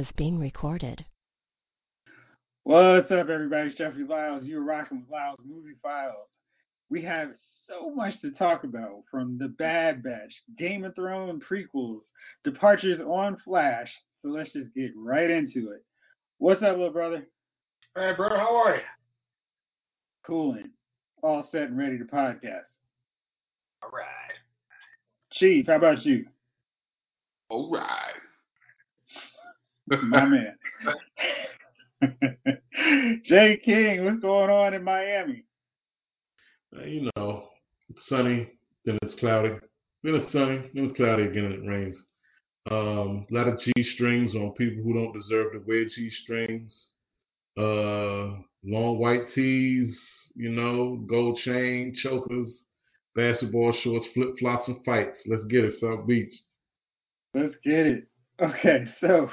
This call is being recorded. What's up, everybody? It's Jeffrey Lyles. You're rocking with Lyles Movie Files. We have so much to talk about from The Bad Batch, Game of Thrones prequels, departures on Flash. So let's just get right into it. What's up, little brother? Hey, bro, how are you? Cooling. All set and ready to podcast. All right. Chief, how about you? All right. My man. Jay King, what's going on in Miami? Uh, you know, it's sunny, then it's cloudy, then it's sunny, then it's cloudy again, and it rains. Um, a lot of G strings on people who don't deserve to wear G strings. Uh, long white tees, you know, gold chain, chokers, basketball shorts, flip flops, and fights. Let's get it, South Beach. Let's get it. Okay, so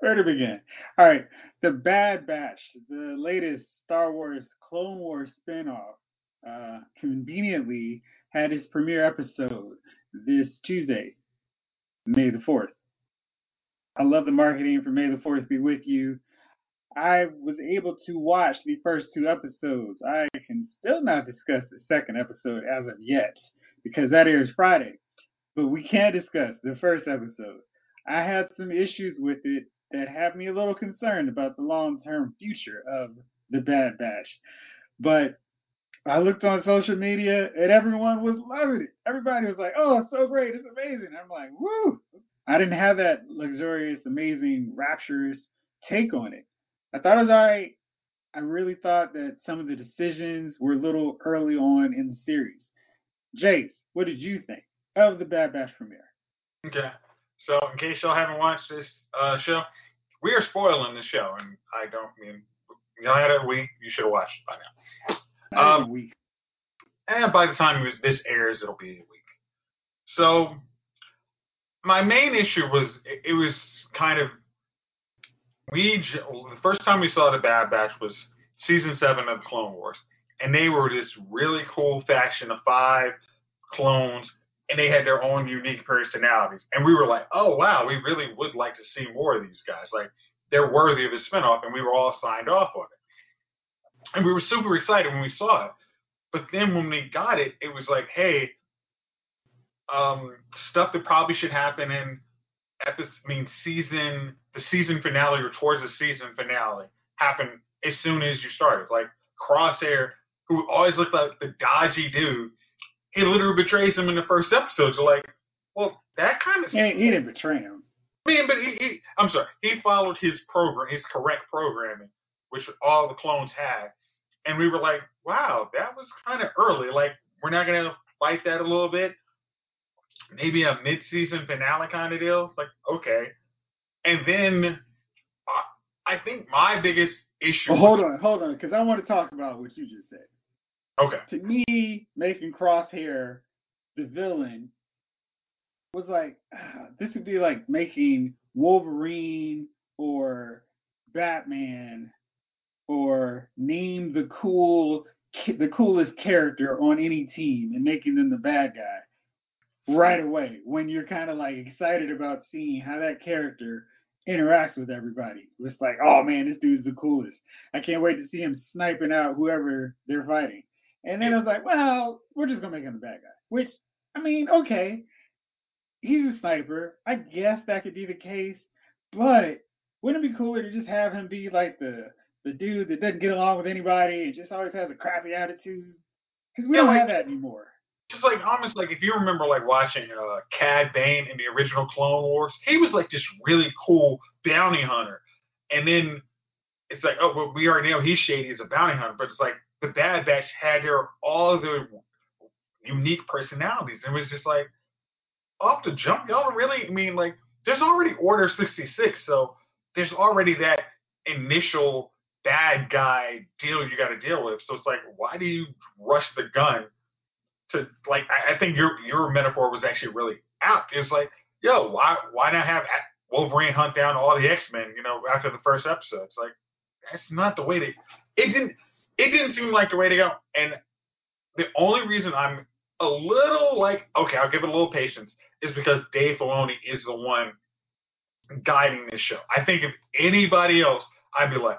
where to begin? All right, The Bad Batch, the latest Star Wars Clone Wars spinoff, uh, conveniently had its premiere episode this Tuesday, May the 4th. I love the marketing for May the 4th be with you. I was able to watch the first two episodes. I can still not discuss the second episode as of yet because that airs Friday. But we can discuss the first episode. I had some issues with it that have me a little concerned about the long term future of the Bad Batch. But I looked on social media and everyone was loving it. Everybody was like, oh, it's so great. It's amazing. I'm like, woo. I didn't have that luxurious, amazing, rapturous take on it. I thought it was all right. I really thought that some of the decisions were a little early on in the series. Jace, what did you think of the Bad Batch premiere? Okay. So, in case y'all haven't watched this uh, show, we are spoiling the show, and I don't mean y'all had it a week. You should have watched it by now. Um, a week. And by the time this airs, it'll be a week. So, my main issue was it, it was kind of we the first time we saw the Bad Batch was season seven of the Clone Wars, and they were this really cool faction of five clones, and they had their own unique personalities, and we were like, oh wow, we really would like to see more of these guys. Like they're worthy of a spinoff, and we were all signed off on it, and we were super excited when we saw it. But then when we got it, it was like, hey, um, stuff that probably should happen in episode, I mean, season, the season finale or towards the season finale happen as soon as you started. Like Crosshair, who always looked like the dodgy dude, he literally betrays him in the first episode. So like, well, that kind of. He, he didn't betray him. I mean, but he, he, I'm sorry, he followed his program, his correct programming, which all the clones had. And we were like, wow, that was kind of early. Like, we're not going to fight that a little bit. Maybe a mid-season finale kind of deal. Like, okay. And then I, I think my biggest issue. Well, hold on, hold on, because I want to talk about what you just said. Okay. To me, making Crosshair the villain was like ah, this would be like making Wolverine or Batman or name the cool the coolest character on any team and making them the bad guy right away when you're kind of like excited about seeing how that character interacts with everybody. It's like, oh man, this dude's the coolest. I can't wait to see him sniping out whoever they're fighting. And then I was like, well, we're just gonna make him the bad guy. Which, I mean, okay, he's a sniper. I guess that could be the case, but wouldn't it be cooler to just have him be like the the dude that doesn't get along with anybody and just always has a crappy attitude? Because we Yeah, don't like- have that anymore. Just like almost like if you remember like watching uh, Cad Bane in the original Clone Wars, he was like this really cool bounty hunter, and then it's like, oh, well, we already know he's shady as a bounty hunter, but it's like the Bad Batch had their all their unique personalities, it was just like off the jump, y'all really, I mean, like there's already Order 66, so there's already that initial bad guy deal you got to deal with. So it's like, why do you rush the gun to like? I, I think your your metaphor was actually really apt. It was like, yo, why why not have Wolverine hunt down all the X Men? You know, after the first episode, it's like that's not the way to. It didn't. It didn't seem like the way to go. And the only reason I'm a little like, okay, I'll give it a little patience, is because Dave Filoni is the one guiding this show. I think if anybody else, I'd be like,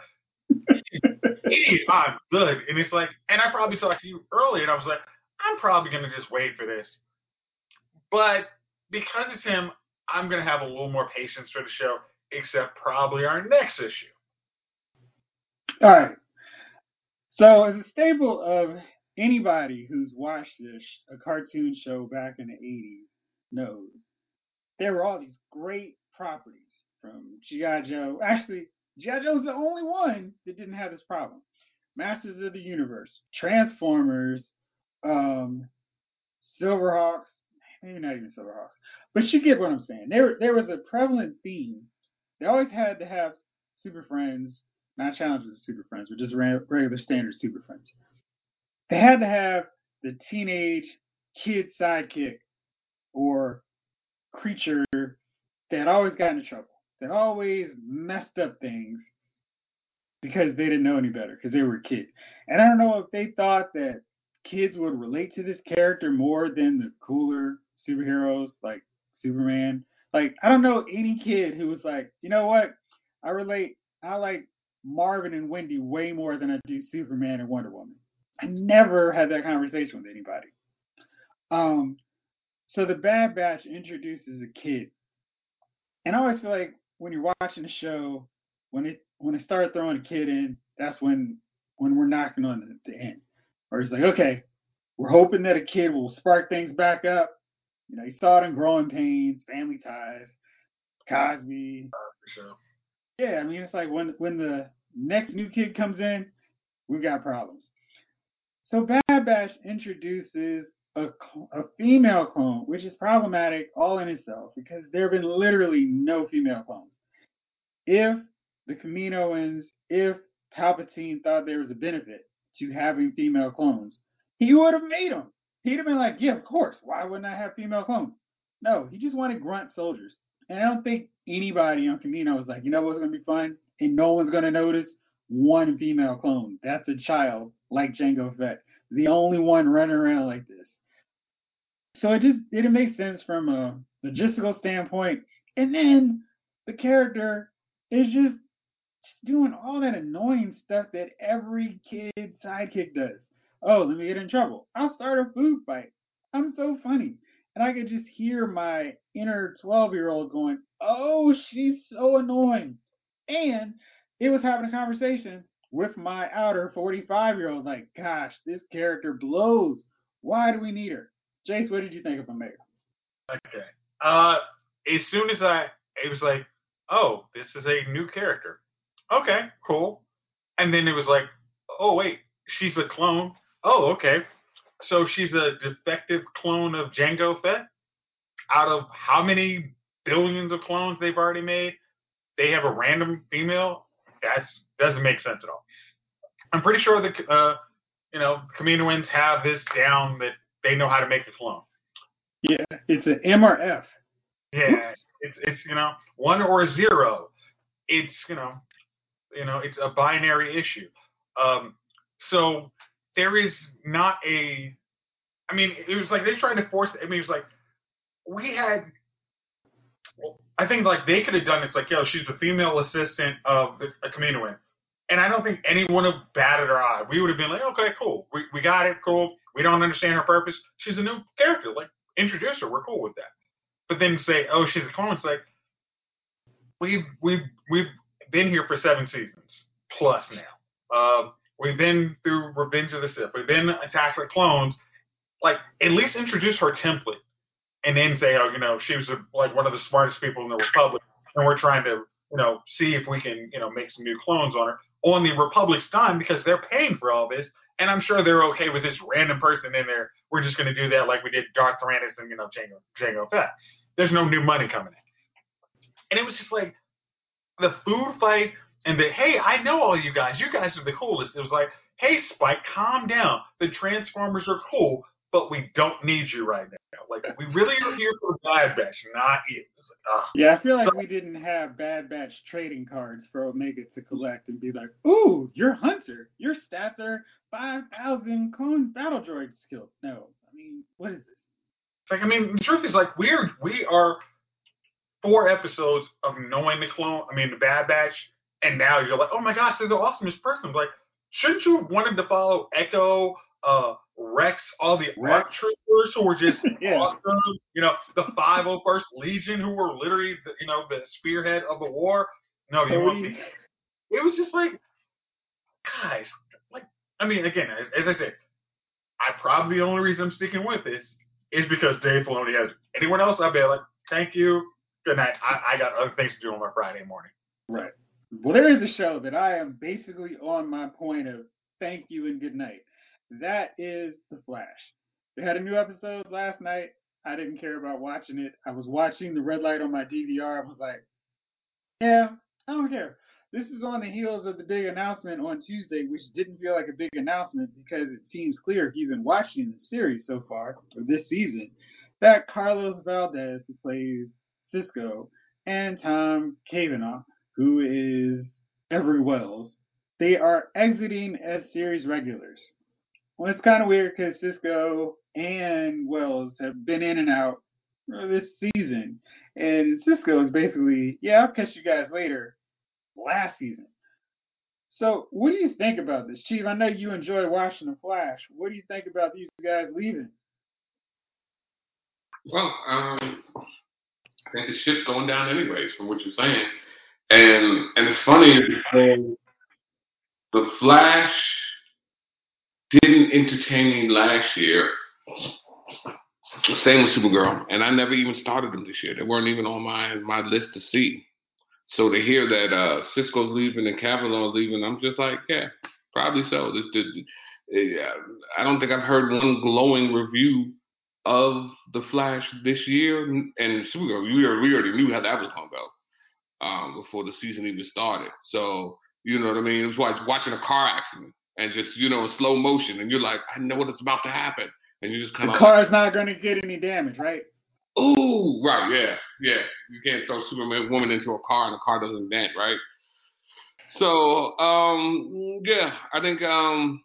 I'm good. And it's like, and I probably talked to you earlier, and I was like, I'm probably gonna just wait for this. But because it's him, I'm gonna have a little more patience for the show, except probably our next issue. All right. So, as a staple of anybody who's watched this a cartoon show back in the 80s knows, there were all these great properties from G.I. Joe. Actually, G.I. Joe's the only one that didn't have this problem. Masters of the Universe, Transformers, um, Silverhawks, maybe not even Silverhawks, but you get what I'm saying. There, there was a prevalent theme. They always had to have Super Friends, not challenges of Super Friends, but just regular standard Super Friends. They had to have the teenage kid sidekick or creature that always got into trouble, that always messed up things because they didn't know any better, because they were a kid. And I don't know if they thought that kids would relate to this character more than the cooler superheroes like Superman. Like, I don't know any kid who was like, you know what? I relate, I like Marvin and Wendy way more than I do Superman and Wonder Woman. I never had that conversation with anybody. Um, so the Bad Batch introduces a kid, and I always feel like when you're watching the show, when it when it started throwing a kid in, that's when when we're knocking on the, the end. Or it's like, okay, we're hoping that a kid will spark things back up. You know, you saw it in Growing Pains, Family Ties, Cosby. For sure. Yeah, I mean, it's like when when the next new kid comes in, we got problems. So Bad Batch introduces a, a female clone, which is problematic all in itself because there have been literally no female clones. If the Kaminoans, if Palpatine thought there was a benefit to having female clones, he would have made them. He'd have been like, yeah, of course. Why wouldn't I have female clones? No, he just wanted grunt soldiers. And I don't think anybody on Kamino was like, you know what's going to be fun? And no one's going to notice one female clone. That's a child like Jango Fett. The only one running around like this. So it just it didn't make sense from a logistical standpoint. And then the character is just doing all that annoying stuff that every kid sidekick does. Oh, let me get in trouble. I'll start a food fight. I'm so funny. And I could just hear my inner 12 year old going, Oh, she's so annoying. And it was having a conversation with my outer 45 year old, like, Gosh, this character blows. Why do we need her? Jace, what did you think of Omega? Okay. Uh, as soon as I, it was like, oh, this is a new character. Okay, cool. And then it was like, oh wait, she's a clone. Oh, okay. So she's a defective clone of Jango Fett. Out of how many billions of clones they've already made, they have a random female. That doesn't make sense at all. I'm pretty sure the uh, you know Kaminoans have this down that they know how to make a clone. Yeah, it's an MRF. Yeah, it's it's you know one or zero. It's you know you know it's a binary issue. Um, so there is not a. I mean, it was like they tried to force. I mean, it was like we had. Well, I think like they could have done it's like, yo, she's a female assistant of the, a Kaminoan. And I don't think anyone would have batted her eye. We would have been like, okay, cool. We, we got it, cool. We don't understand her purpose. She's a new character. Like, introduce her. We're cool with that. But then say, oh, she's a clone. It's like, we've, we've, we've been here for seven seasons plus now. Uh, we've been through Revenge of the Sith. We've been Attack of the Clones. Like, at least introduce her template. And then say, oh, you know, she was a, like one of the smartest people in the Republic. And we're trying to, you know, see if we can, you know, make some new clones on her on the Republic's dime because they're paying for all this. And I'm sure they're okay with this random person in there. We're just going to do that like we did Darth Tyrannus and, you know, Jango, Jango Fett. There's no new money coming in. And it was just like the food fight and that hey, I know all you guys. You guys are the coolest. It was like, hey, Spike, calm down. The Transformers are cool, but we don't need you right now. Like, we really are here for Bad Batch, not you. Like, yeah, I feel like so, we didn't have Bad Batch trading cards for Omega to collect and be like, ooh, you're Hunter. Your stats are 5,000 clone battle droid skill. No, I mean, what is this? Like, I mean, the truth is, like, we're, we are four episodes of knowing the clone, I mean the Bad Batch, and now you're like, oh my gosh, they're the awesomest person. Like, shouldn't you have wanted to follow Echo, uh, Rex, all the Rex. ARC troopers who were just Yeah. awesome? You know, the 501st Legion who were literally, the, you know, the spearhead of the war. No, you want me? It was just like, guys, like, I mean, again, as, as I said, I probably the only reason I'm sticking with this is because Dave Filoni has anyone else. I'd be like, thank you, good night. I, I got other things to do on my Friday morning. Right. Well, there is a show that I am basically on my point of thank you and good night. That is The Flash. They had a new episode last night. I didn't care about watching it. I was watching the red light on my DVR. I was like, yeah, I don't care. This is on the heels of the big announcement on Tuesday, which didn't feel like a big announcement because it seems clear if you've been watching the series so far, or this season, that Carlos Valdes, who plays Cisco, and Tom Cavanagh, who is Every Wells, they are exiting as series regulars. Well, it's kind of weird because Cisco and Wells have been in and out this season. And Cisco is basically, yeah, I'll catch you guys later last season. So, what do you think about this, Chief? I know you enjoy watching The Flash. What do you think about these guys leaving? Well, um, I think the ship's going down anyways, from what you're saying. And and it's funny because the Flash didn't entertain me last year. Same with Supergirl, and I never even started them this year. They weren't even on my my list to see. So to hear that uh, Cisco's leaving and Cavalon's leaving, I'm just like, yeah, probably so. This, this, yeah, I don't think I've heard one glowing review of the Flash this year and Supergirl. We already, we already knew how that was gonna go um, before the season even started. So you know what I mean? It was like watching a car accident and just you know in slow motion, and you're like, I know what is about to happen, and you just kind The of car's not going to get any damage, right? Ooh, right, yeah, yeah. You can't throw Superman woman into a car and the car doesn't dent, right? So, um, yeah, I think um,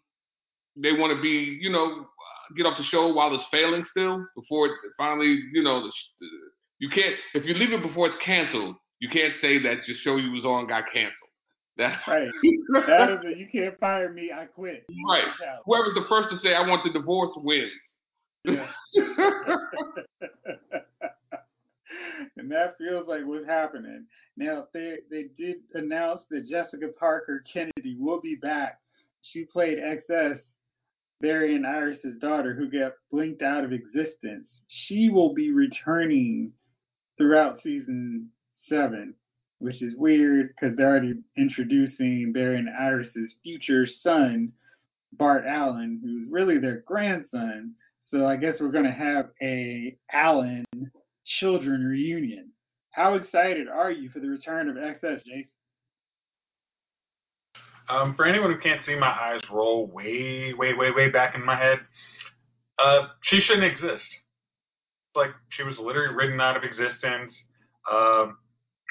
they want to be, you know, get off the show while it's failing still before it finally, you know, the, you can't if you leave it before it's canceled, you can't say that your show you was on got canceled. That Right. That is a, you can't fire me. I quit. Right. whoever's the first to say I want the divorce wins. Yeah. and that feels like what's happening. Now they they did announce that Jessica Parker Kennedy will be back. She played XS, Barry and Iris's daughter, who got blinked out of existence. She will be returning throughout season seven, which is weird because they're already introducing Barry and Iris's future son, Bart Allen, who's really their grandson. So I guess we're gonna have a Allen children reunion. How excited are you for the return of XS, Jace? Um, for anyone who can't see my eyes roll way, way, way, way back in my head, uh, she shouldn't exist. Like she was literally written out of existence. Um,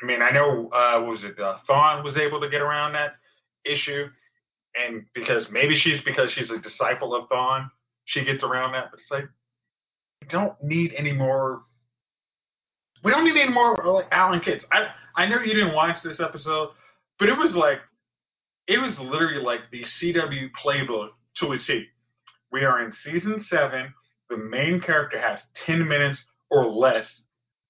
I mean, I know uh, was it uh, Thawne was able to get around that issue, and because maybe she's because she's a disciple of Thawne, she gets around that. But it's like we don't need any more. We don't need any more like Allen kids. I I know you didn't watch this episode, but it was like it was literally like the CW playbook to a T. We are in season seven. The main character has 10 minutes or less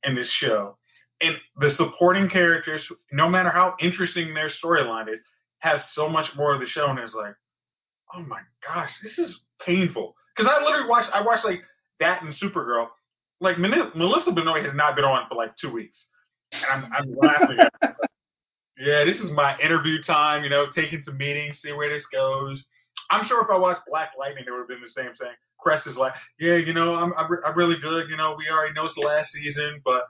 in this show. And the supporting characters, no matter how interesting their storyline is, have so much more of the show. And it's like, oh my gosh, this is painful. Because I literally watched, I watched like that and Supergirl. Like Mel- Melissa Benoist has not been on for like two weeks. And I'm, I'm laughing at. Yeah, this is my interview time, you know, taking some meetings, see where this goes. I'm sure if I watched Black Lightning, it would have been the same thing. Cress is like, yeah, you know, I'm, I'm, I'm really good. You know, we already know it's the last season, but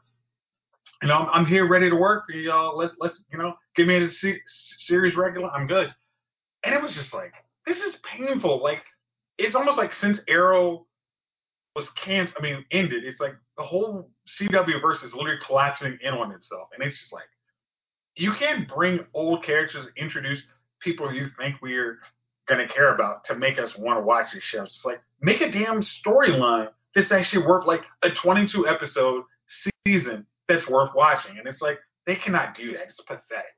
you know, I'm, here ready to work y'all. Let's, let's, you know, give me se- series regular. I'm good. And it was just like, this is painful. Like, it's almost like since Arrow was canceled, I mean, ended, it's like the whole CW verse is literally collapsing in on itself. And it's just like, you can't bring old characters, introduce people you think we're going to care about to make us want to watch these shows. It's like, make a damn storyline that's actually worth like a 22 episode season that's worth watching. And it's like they cannot do that. It's pathetic.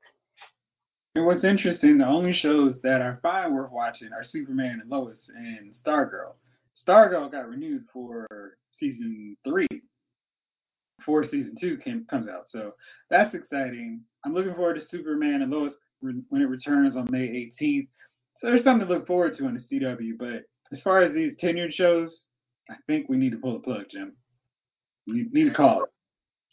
And what's interesting, the only shows that are fine worth watching are Superman and Lois and Stargirl. Stargirl got renewed for season three before season two came comes out, so that's exciting. I'm looking forward to Superman and Lois re- when it returns on May 18th. So there's something to look forward to on the CW. But as far as these tenured shows, I think we need to pull the plug, Jim. You need to call it.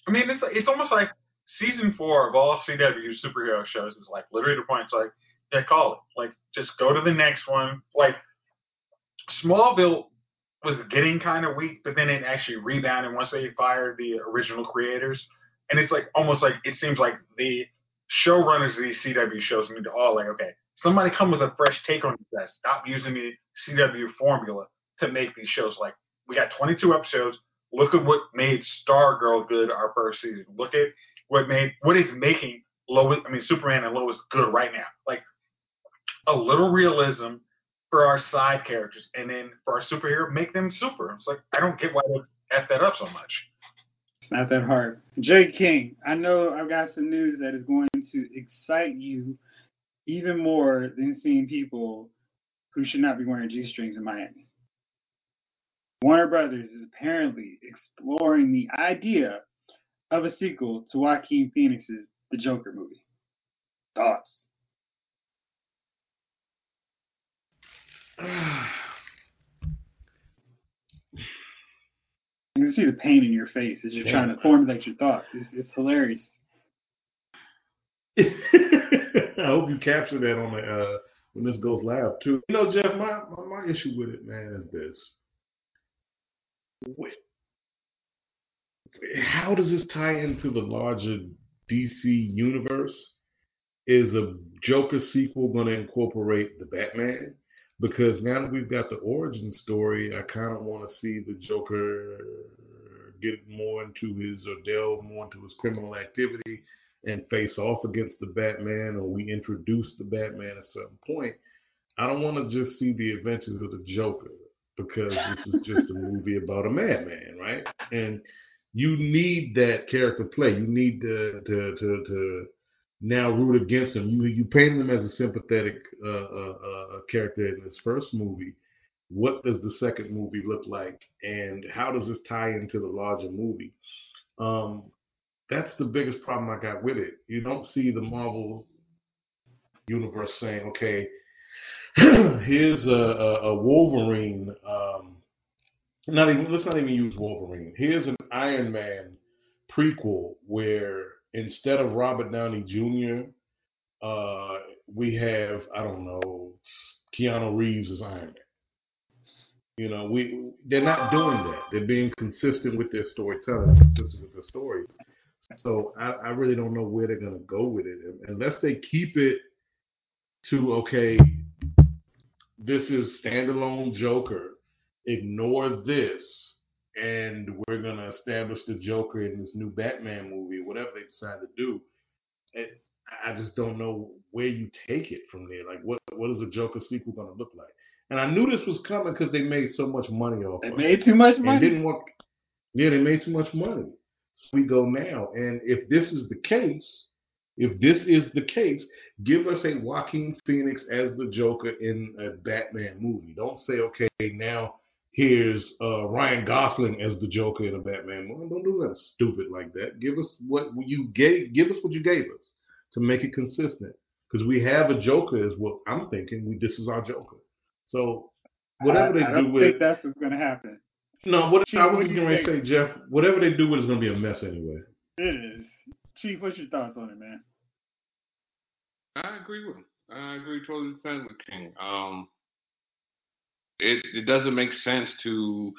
I mean, it's it's almost like season four of all CW superhero shows is like literally the point. It's like, yeah, call it. Like, just go to the next one. Like, Smallville was getting kind of weak, but then it actually rebounded once they fired the original creators. And it's like almost like it seems like the showrunners of these CW shows need to all like, okay, somebody come with a fresh take on this. Stop using the CW formula to make these shows. Like, we got 22 episodes. Look at what made Stargirl good our first season. Look at what made what is making Lois, I mean Superman and Lois good right now. Like a little realism for our side characters, and then for our superhero, make them super. It's like I don't get why they f that up so much. Not that hard. Jay King, I know I've got some news that is going to excite you even more than seeing people who should not be wearing G strings in Miami. Warner Brothers is apparently exploring the idea of a sequel to Joaquin Phoenix's The Joker movie. Thoughts? You can see the pain in your face as you're Yeah. trying to formulate your thoughts. It's, it's hilarious. I hope you capture that on the uh, when this goes live too. You know, Jeff, my, my my issue with it, man, is this: How does this tie into the larger DC universe? Is a Joker sequel going to incorporate the Batman? Because now that we've got the origin story, I kind of want to see the Joker get more into his or delve more into his criminal activity and face off against the Batman, or we introduce the Batman at a certain point. I don't want to just see the adventures of the Joker because this is just a movie about a madman, right? And you need that character play. You need to to to, to now root against him. You you painted him as a sympathetic uh, uh, uh, character in this first movie. What does the second movie look like, and how does this tie into the larger movie? Um, that's the biggest problem I got with it. You don't see the Marvel universe saying, okay, here's a, a, a Wolverine. Um, not even let's not even use Wolverine. Here's an Iron Man prequel where instead of Robert Downey Jr., uh, we have I don't know Keanu Reeves as Iron Man. You know, we they're not doing that. They're being consistent with their storytelling, consistent with their stories. So I, I really don't know where they're gonna go with it unless they keep it to okay, this is standalone Joker. Ignore this, and we're gonna establish the Joker in this new Batman movie, whatever they decide to do. It, I just don't know where you take it from there. Like, what what is a Joker sequel gonna look like? And I knew this was coming because they made so much money off They of it made too much and money. didn't want. Yeah, they made too much money. So we go now, and if this is the case, if this is the case, give us a Joaquin Phoenix as the Joker in a Batman movie. Don't say, okay, now here's uh, Ryan Gosling as the Joker in a Batman movie. Don't do that stupid like that. Give us what you gave. Give us what you gave us to make it consistent. Because we have a Joker, is what I'm thinking. We this is our Joker. So whatever I, they I do don't with think that's what's gonna happen. no, what Chief, I was going to say. Jeff. Whatever they do with it is going to be a mess anyway. It is. Chief, what's your thoughts on it, man? I agree with him. I agree totally with King. Um, it it doesn't make sense to.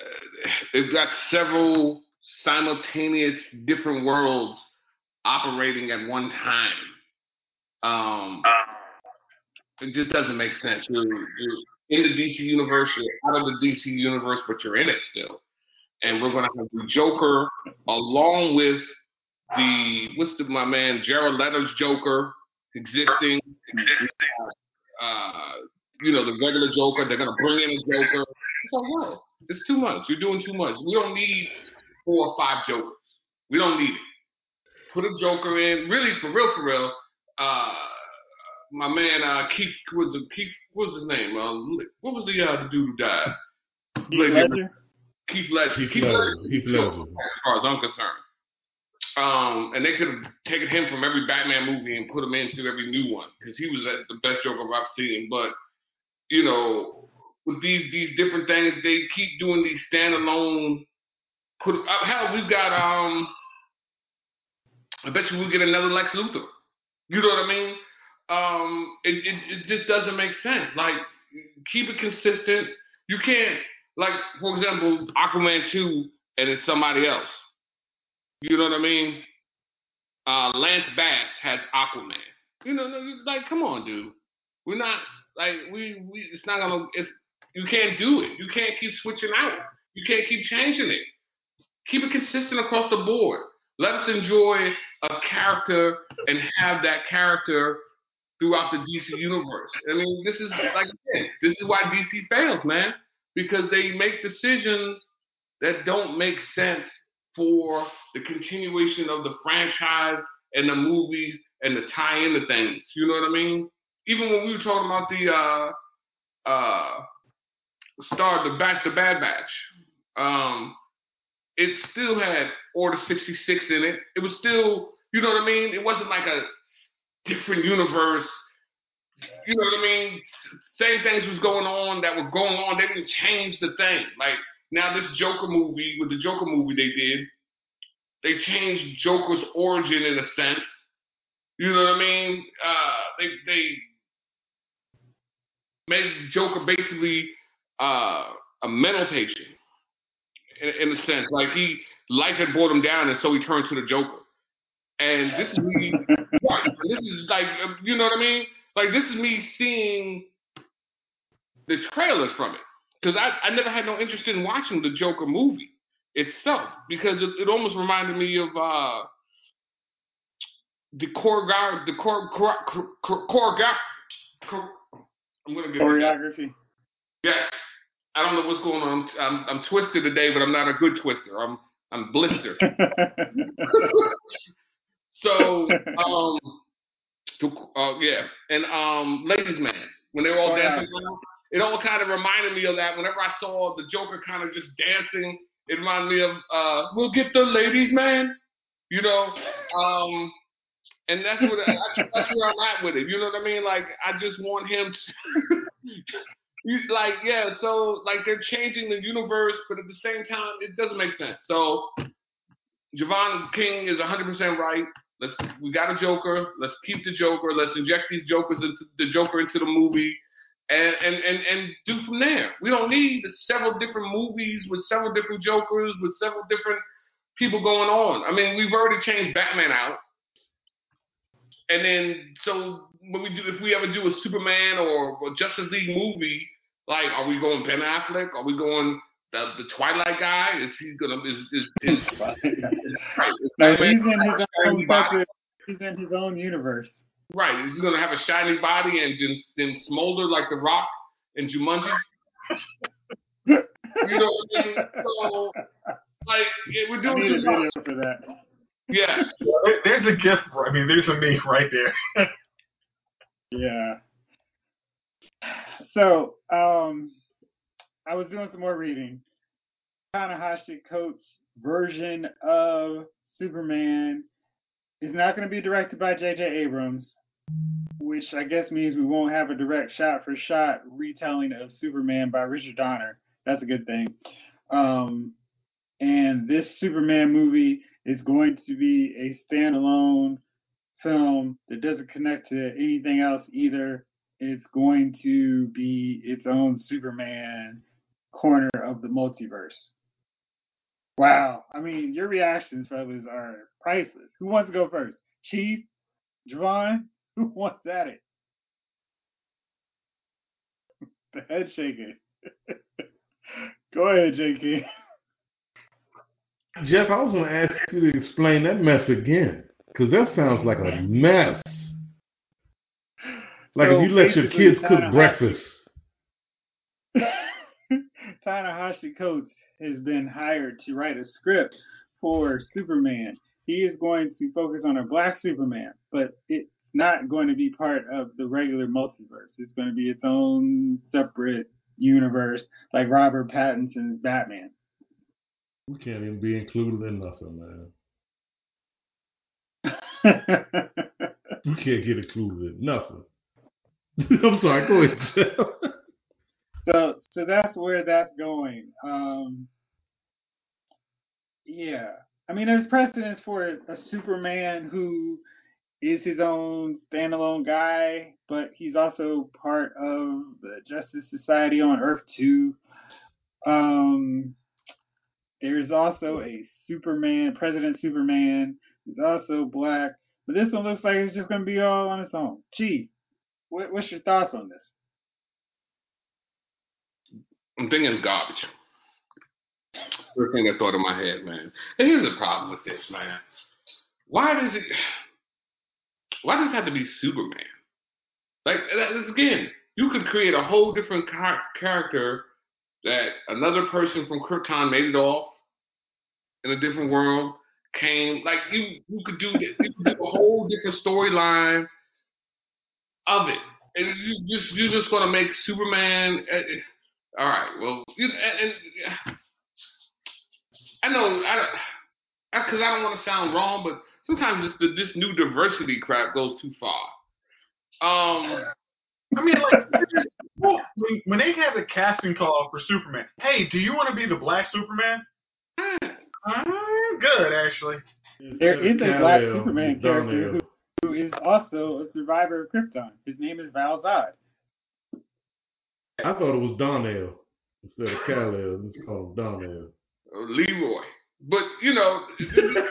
Uh, they've got several simultaneous different worlds operating at one time. Um, it just doesn't make sense. You're, you're in the DC universe, you're out of the DC universe, but you're in it still. And we're gonna have the Joker along with the what's the my man Jared Leto's Joker existing. Uh, you know the regular Joker. They're gonna bring in a Joker. So what? It's too much. You're doing too much. We don't need four or five Jokers. We don't need it. Put a Joker in. Really, for real, for real. Uh, my man uh, Keith was the Keith. What was his name? Uh, what was the uh, the dude who died? Heath Played- Ledger? Keith Ledger. Heath Keith Ledger. Ledger. Heath Ledger. As far as I'm concerned. Um, and they could have taken him from every Batman movie and put him into every new one because he was the best Joker I've seen. But you know, with these these different things, they keep doing these standalone. Put uh, hell, we've got um. I bet you we'll get another Lex Luthor. You know what I mean? Um, it, it it just doesn't make sense. Like, keep it consistent. You can't like, for example, Aquaman two, and it's somebody else. You know what I mean? Uh, Lance Bass has Aquaman. You know, like, come on, dude. We're not like we we. It's not gonna. It's you can't do it. You can't keep switching out. You can't keep changing it. Keep it consistent across the board. Let us enjoy a character and have that character throughout the DC universe. I mean, this is like again, this is why DC fails, man, because they make decisions that don't make sense for the continuation of the franchise and the movies and the tie-in into things. You know what I mean? Even when we were talking about the uh uh Star the Batch the Bad Batch, um, it still had Order 66 in it. It was still, you know what I mean? It wasn't like a different universe. You know what I mean? Same things was going on that were going on. They didn't change the thing. Like now this Joker movie, with the Joker movie they did, they changed Joker's origin in a sense. You know what I mean? Uh, they they made Joker basically uh, a mental patient in, in a sense. Like he life had brought him down, and so he turned to the Joker. And this is me. this is like you know what I mean? Like this is me seeing the trailers from it because I, I never had no interest in watching the Joker movie itself because it, it almost reminded me of uh, the choreograph the core chore, chore, choreograph. chore- I'm gonna get Choreography. Yes. I don't know what's going on. I'm, I'm twisted today, but I'm not a good twister. I'm I'm blistered. so um, to, uh, yeah, and um, ladies man, when they were all Oh, dancing, around, it all kind of reminded me of that. Whenever I saw the Joker kind of just dancing, it reminded me of uh, "We'll get the ladies man," you know. Um, and that's what that's, where I'm at with it. You know what I mean? Like I just want him to. Like yeah, so like they're changing the universe, but at the same time, it doesn't make sense. So Javon King is 100% right. Let's we got a Joker. Let's keep the Joker. Let's inject these Jokers into the Joker into the movie, and and and and do from there. We don't need several different movies with several different Jokers with several different people going on. I mean, we've already changed Batman out, and then so when we do, if we ever do a Superman or a Justice League movie, like, are we going Ben Affleck? Are we going the, the Twilight guy? Is he gonna is is, is, right? is no, Batman he's in his own separate. He's in his own universe. Right. Is he gonna have a shiny body and then, then smolder like the Rock and Jumanji? you know what I mean? So, like, yeah, we're I doing need a video for that. Yeah. There's a gift. I mean, there's a me right there. Yeah. So, um, I was doing some more reading. Ta-Nehisi Coates' version of Superman is not going to be directed by J.J. Abrams, which I guess means we won't have a direct shot for shot retelling of Superman by Richard Donner. That's a good thing. Um, and this Superman movie is going to be a standalone film that doesn't connect to anything else either. It's going to be its own Superman corner of the multiverse. Wow. I mean, your reactions, fellas, are priceless. Who wants to go first? Chief? Javon? Who wants at it? The head shaking. go ahead, JK. Jeff, I was going to ask you to explain that mess again, because that sounds like a mess. Like So if you let your kids cook breakfast. Ta-Nehisi Coates has been hired to write a script for Superman, he is going to focus on a black Superman, but it's not going to be part of the regular multiverse. It's going to be its own separate universe, like Robert Pattinson's Batman. We can't even be included in nothing, man. We can't get included in nothing. I'm sorry, go ahead. So so that's where that's going. Um, yeah, I mean, there's precedence for a Superman who is his own standalone guy, but he's also part of the Justice Society on Earth too. Um, there's also a Superman, President Superman, who's also black. But this one looks like it's just going to be all on its own. Gee, what, what's your thoughts on this? I'm thinking garbage. First thing that thought in my head, man. And here's the problem with this, man. Why does it? Why does it have to be Superman? Like again, you could create a whole different char- character that another person from Krypton made it off in a different world came. Like you, you could do that. You could do a whole different storyline of it, and you just you're just gonna make Superman. Uh, all right, well, you, and, and I know I don't because I don't want to sound wrong, but sometimes this this new diversity crap goes too far. Um, I mean, like, just- well, when, when they had the casting call for Superman, hey, do you want to be the Black Superman? Uh, good, actually. There is a black Superman character who, who is also a survivor of Krypton. His name is Val Zod. I thought it was Donnell instead of Kal-El. Let's call him Donnell. Leroy, but you know, it,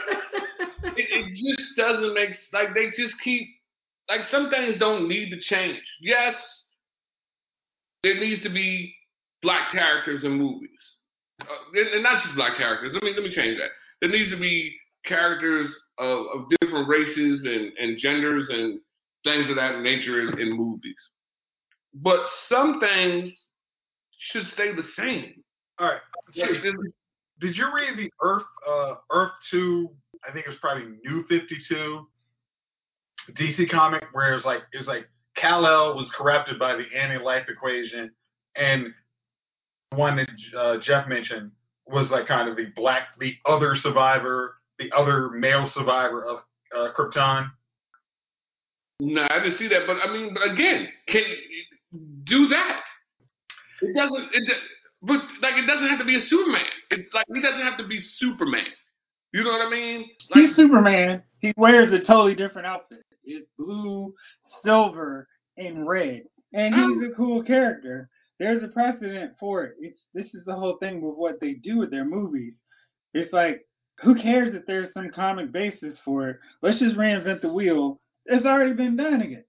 it just doesn't make like they just keep like some things don't need to change. Yes, there needs to be black characters in movies, uh, and and not just black characters. Let me let me change that. There needs to be characters of, of different races and, and genders and things of that nature in, in movies. But some things should stay the same. All right. Did, did you read the Earth uh, Earth Two? I think it was probably New Fifty Two DC comic where it was like it was like Kal El was corrupted by the anti-life equation, and one that uh, Jeff mentioned was like kind of the black, the other survivor, the other male survivor of uh, Krypton. No, I didn't see that. But I mean, but again, can do that. It doesn't. It, but like, it doesn't have to be a Superman. It's like he doesn't have to be Superman. You know what I mean? Like, He's Superman. He wears a totally different outfit. It's blue, silver, and red. And um, he's a cool character. There's a precedent for it. It's this is the whole thing with what they do with their movies. It's like, who cares if there's some comic basis for it? Let's just reinvent the wheel. It's already been done again.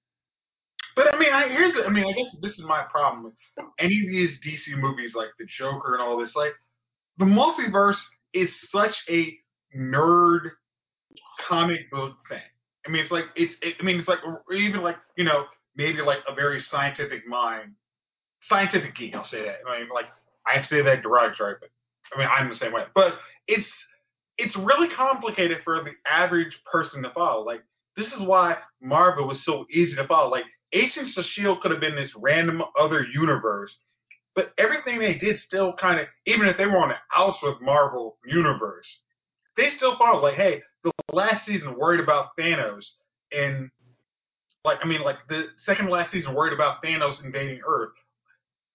But I mean, I, here's I mean, I guess this is my problem with any of these DC movies, like the Joker and all this. Like, the multiverse is such a nerd comic book thing. I mean, it's like it's. It, I mean, it's like even like you know maybe like a very scientific mind, scientific geek. I'll say that. I mean, like I say that derogatory, but I mean I'm the same way. But it's it's really complicated for the average person to follow. Like this is why Marvel was so easy to follow. Like Agents of Shield could have been this random other universe, but everything they did still kind of, even if they were on the outs with Marvel universe, they still followed. Like, hey, the last season worried about Thanos, and like, I mean, like the second last season worried about Thanos invading Earth.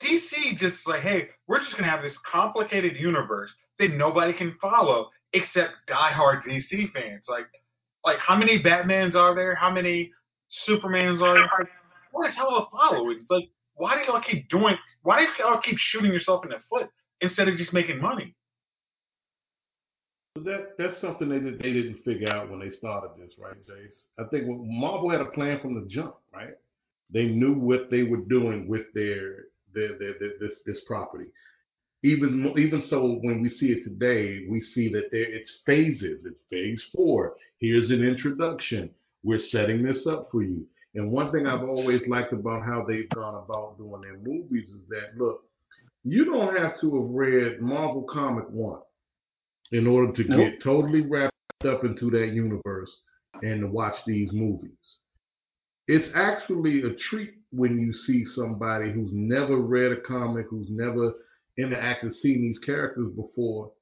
DC just like, hey, we're just gonna have this complicated universe that nobody can follow except diehard DC fans. Like, like how many Batmans are there? How many Supermans are there? What is hell of a following? It's like, why do y'all keep doing? Why do y'all keep shooting yourself in the foot instead of just making money? That that's something they did, they didn't figure out when they started this, right, Jace? I think Marvel had a plan from the jump, right? They knew what they were doing with their their, their, their this this property. Even even so, when we see it today, we see that there it's phases. It's phase four. Here's an introduction. We're setting this up for you. And one thing I've always liked about how they've gone about doing their movies is that look, you don't have to have read Marvel Comic One in order to Nope. get totally wrapped up into that universe and to watch these movies. It's actually a treat when you see somebody who's never read a comic, who's never interacted, seen these characters before,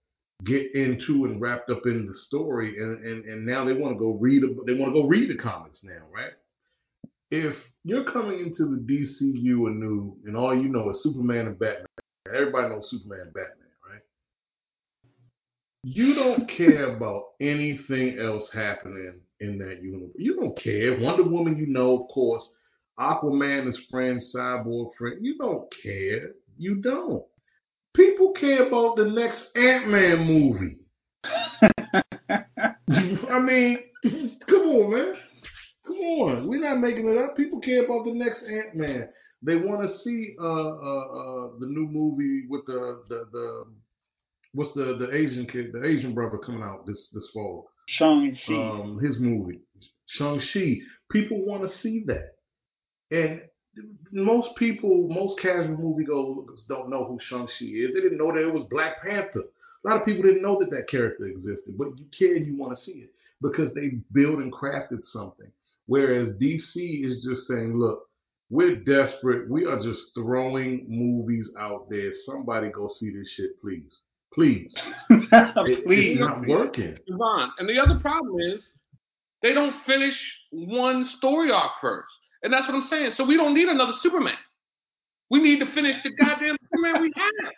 get into and wrapped up in the story, and, and, and now they want to go read. a- They want to go read the comics now, right? If you're coming into the DCU anew, and all you know is Superman and Batman, everybody knows Superman and Batman, right? You don't care about anything else happening in that universe. You don't care. Wonder Woman, you know, of course. Aquaman is friend, Cyborg friend. You don't care. You don't. People care about the next Ant Man movie. I mean, come on, man. Come on. We're not making it up. People care about the next Ant Man. They want to see uh, uh, uh, the new movie with the, the, the what's the, the Asian kid, the Asian brother coming out this, this fall. Shang-Chi. Um, his movie, Shang-Chi. People want to see that. And most people, most casual moviegoers don't know who Shang-Chi is. They didn't know that it was Black Panther. A lot of people didn't know that that character existed, but you care and you want to see it because they built and crafted something. Whereas DC is just saying, look, we're desperate. We are just throwing movies out there. Somebody go see this shit, please. Please. It- Please. It's not working. Devon. And the other problem is they don't finish one story arc first. And that's what I'm saying. So we don't need another Superman. We need to finish the goddamn Superman we have.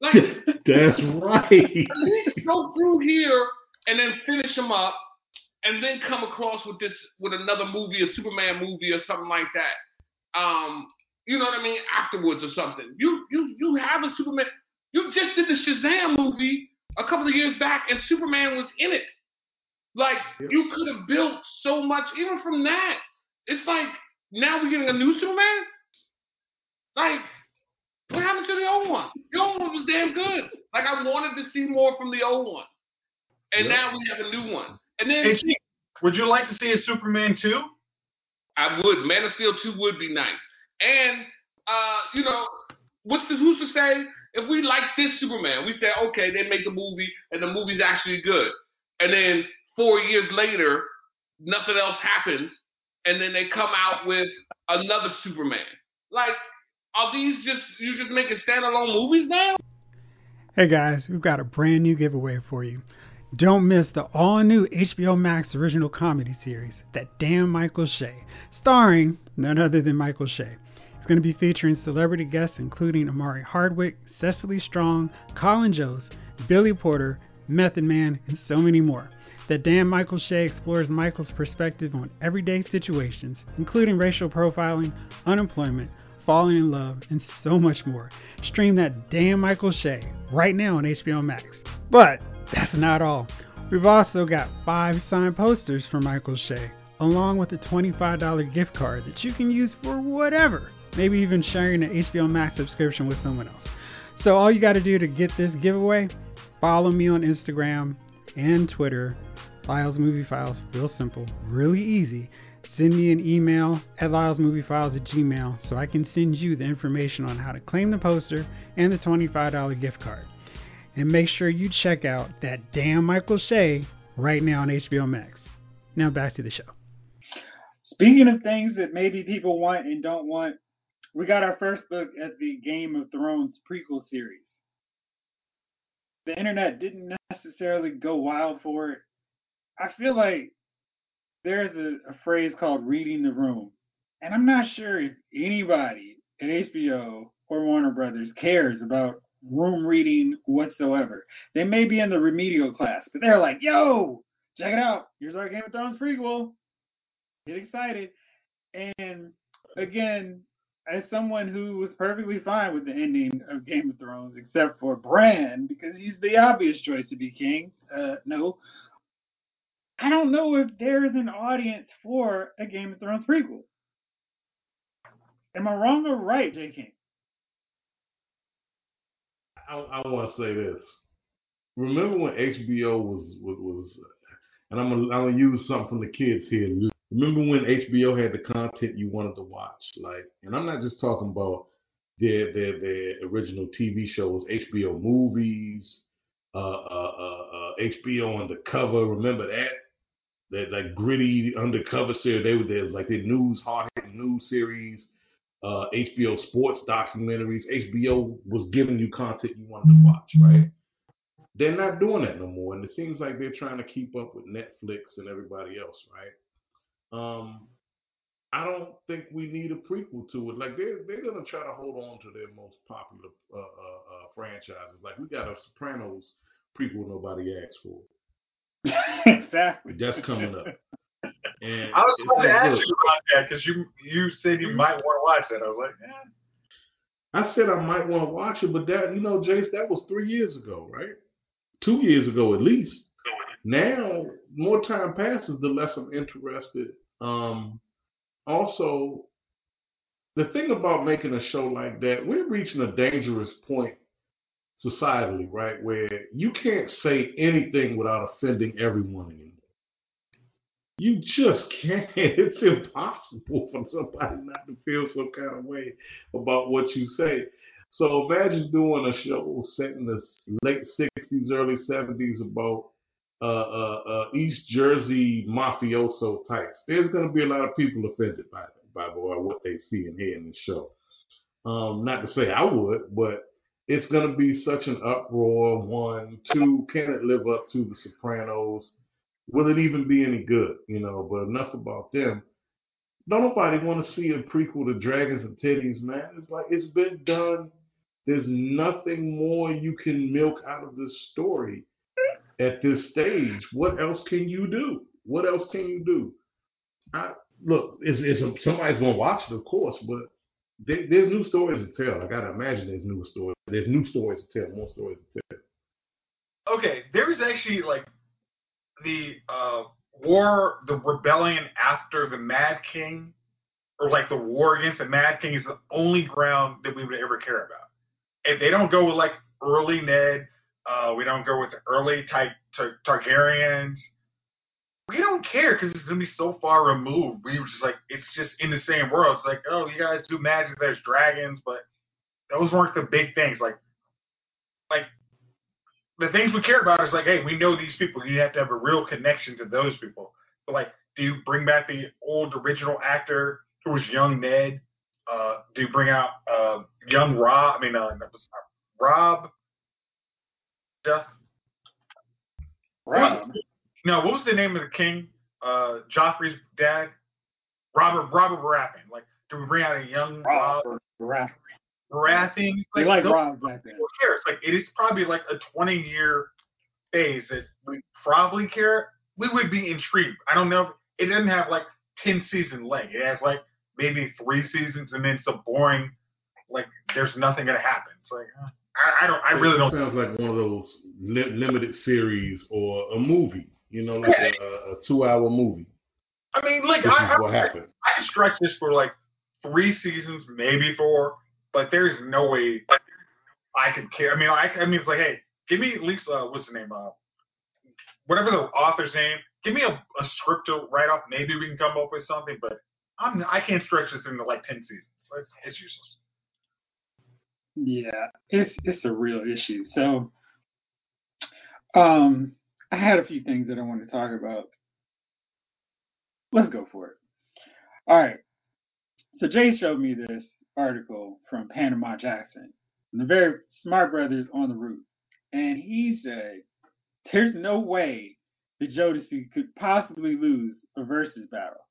Like, That's right. at least go through here and then finish them up and then come across with this with another movie, a Superman movie or something like that. Um, you know what I mean? Afterwards or something. You you you have a Superman. You just did the Shazam movie a couple of years back and Superman was in it. Like Yep. you could have built so much even from that. It's like now we're getting a new Superman. Like what happened to the old one? The old one was damn good. Like I wanted to see more from the old one, and Yep. now we have a new one. And then Hey, Chief, would you like to see a Superman 2? I would. Man of Steel 2 would be nice. And, uh, you know, what's the, who's to say if we like this Superman, we say, okay, they make the movie and the movie's actually good. And then four years later, nothing else happens. And then they come out with another Superman. Like, are these just, you just making standalone movies now? Hey guys, we've got a brand new giveaway for you. Don't miss the all new HBO Max original comedy series, That Damn Michael Che, starring none other than Michael Che. It's going to be featuring celebrity guests including Omari Hardwick, Cecily Strong, Colin Jost, Billy Porter, Method Man, and so many more. That Damn Michael Che explores Michael's perspective on everyday situations, including racial profiling, unemployment, falling in love, and so much more. Stream that damn Michael Che right now on HBO Max. But that's not all. We've also got five signed posters for Michael Che, along with a $25 gift card that you can use for whatever, maybe even sharing an HBO Max subscription with someone else. So, all you got to do to get this giveaway, follow me on Instagram and Twitter, Lyle's Movie Files, real simple, really easy send me an email at lylesmoviefiles at gmail so I can send you the information on how to claim the poster and the $25 gift card. And make sure you check out that damn Michael Che right now on HBO Max. Now back to the show. Speaking of things that maybe people want and don't want, we got our first look at the Game of Thrones prequel series. The internet didn't necessarily go wild for it. I feel like there's a, a phrase called reading the room. And I'm not sure if anybody at HBO or Warner Brothers cares about room reading whatsoever. They may be in the remedial class, but they're like, yo, check it out. Here's our Game of Thrones prequel. Get excited. And again, as someone who was perfectly fine with the ending of Game of Thrones, except for Bran, because he's the obvious choice to be king. Uh, no, I don't know if there's an audience for a Game of Thrones prequel. Am I wrong or right, J. King? I, I want to say this. Remember when HBO was was, was and I'm gonna, I'm gonna use something from the kids here. Remember when HBO had the content you wanted to watch, like, and I'm not just talking about their their their original TV shows, HBO movies, uh, uh, uh, uh, HBO Undercover. Remember that? That like gritty undercover series. They were there. Like their news, hard hitting news series. Uh, HBO sports documentaries. HBO was giving you content you wanted to watch, right? They're not doing that no more, and it seems like they're trying to keep up with Netflix and everybody else, right? Um, I don't think we need a prequel to it. Like they're they're gonna try to hold on to their most popular uh, uh, uh, franchises. Like we got a Sopranos prequel nobody asked for. exactly. That's coming up. And I was it's about to ask look, you about that because you you said you might want to watch that. I was like, eh. I said I might want to watch it, but that you know, Jace, that was three years ago, right? Two years ago at least. Now, more time passes, the less I'm interested. Um, also, the thing about making a show like that, we're reaching a dangerous point societally, right? Where you can't say anything without offending everyone anymore. You just can't. It's impossible for somebody not to feel some kind of way about what you say. So imagine doing a show set in the late 60s, early 70s about uh, uh, uh, East Jersey mafioso types. There's going to be a lot of people offended by by what they see and hear in the show. Um, not to say I would, but it's going to be such an uproar. One, two, can it live up to The Sopranos? Will it even be any good? You know, but enough about them. Don't nobody want to see a prequel to Dragons and Titties, man. It's like it's been done. There's nothing more you can milk out of this story at this stage. What else can you do? What else can you do? I, look, it's, it's somebody's gonna watch it, of course, but there, there's new stories to tell. I gotta imagine there's new stories. There's new stories to tell, more stories to tell. okay. There was actually like the uh, war, the rebellion after the Mad King, or like the war against the Mad King is the only ground that we would ever care about. If they don't go with like early Ned, uh, we don't go with early type Tar- Targaryens. We don't care because it's gonna be so far removed. We were just like, it's just in the same world. It's like, oh, you guys do magic. There's dragons, but those weren't the big things. Like, like the things we care about is like, hey, we know these people. You have to have a real connection to those people. But like, do you bring back the old original actor who was young Ned? Uh, do you bring out uh, young Rob? I mean, uh, that was Rob. Duff. Rob. No, what was the name of the king? Uh, Joffrey's dad, Robert Robert Baratheon. Like, do we bring out a young Rob Rob. Rob. Baratheon? We like those- Rob back then. who cares? Like it is probably like a 20 year phase that we probably care. We would be intrigued. I don't know. It doesn't have like 10 season leg. It has like maybe three seasons and then it's a boring. Like there's nothing gonna happen. It's like uh, I, I don't. I really It don't. sounds like one of those li- limited series or a movie. You know, like a, a two-hour movie. I mean, like This I, is what I, happened. I could stretch this for like three seasons, maybe four, but there's no way I could care. I mean, I, I mean, it's like, hey, give me at least uh, what's the name? Uh, whatever the author's name. Give me a, a script to write off. Maybe we can come up with something, but I'm I can't stretch this into like ten seasons. It's, it's useless. Yeah, it's it's a real issue. So, um, I had a few things that I want to talk about. Let's go for it. All right. So Jay showed me this article from Panama Jackson, the very smart brothers on the Root, and he said, "There's no way the Jodeci could possibly lose a versus battle.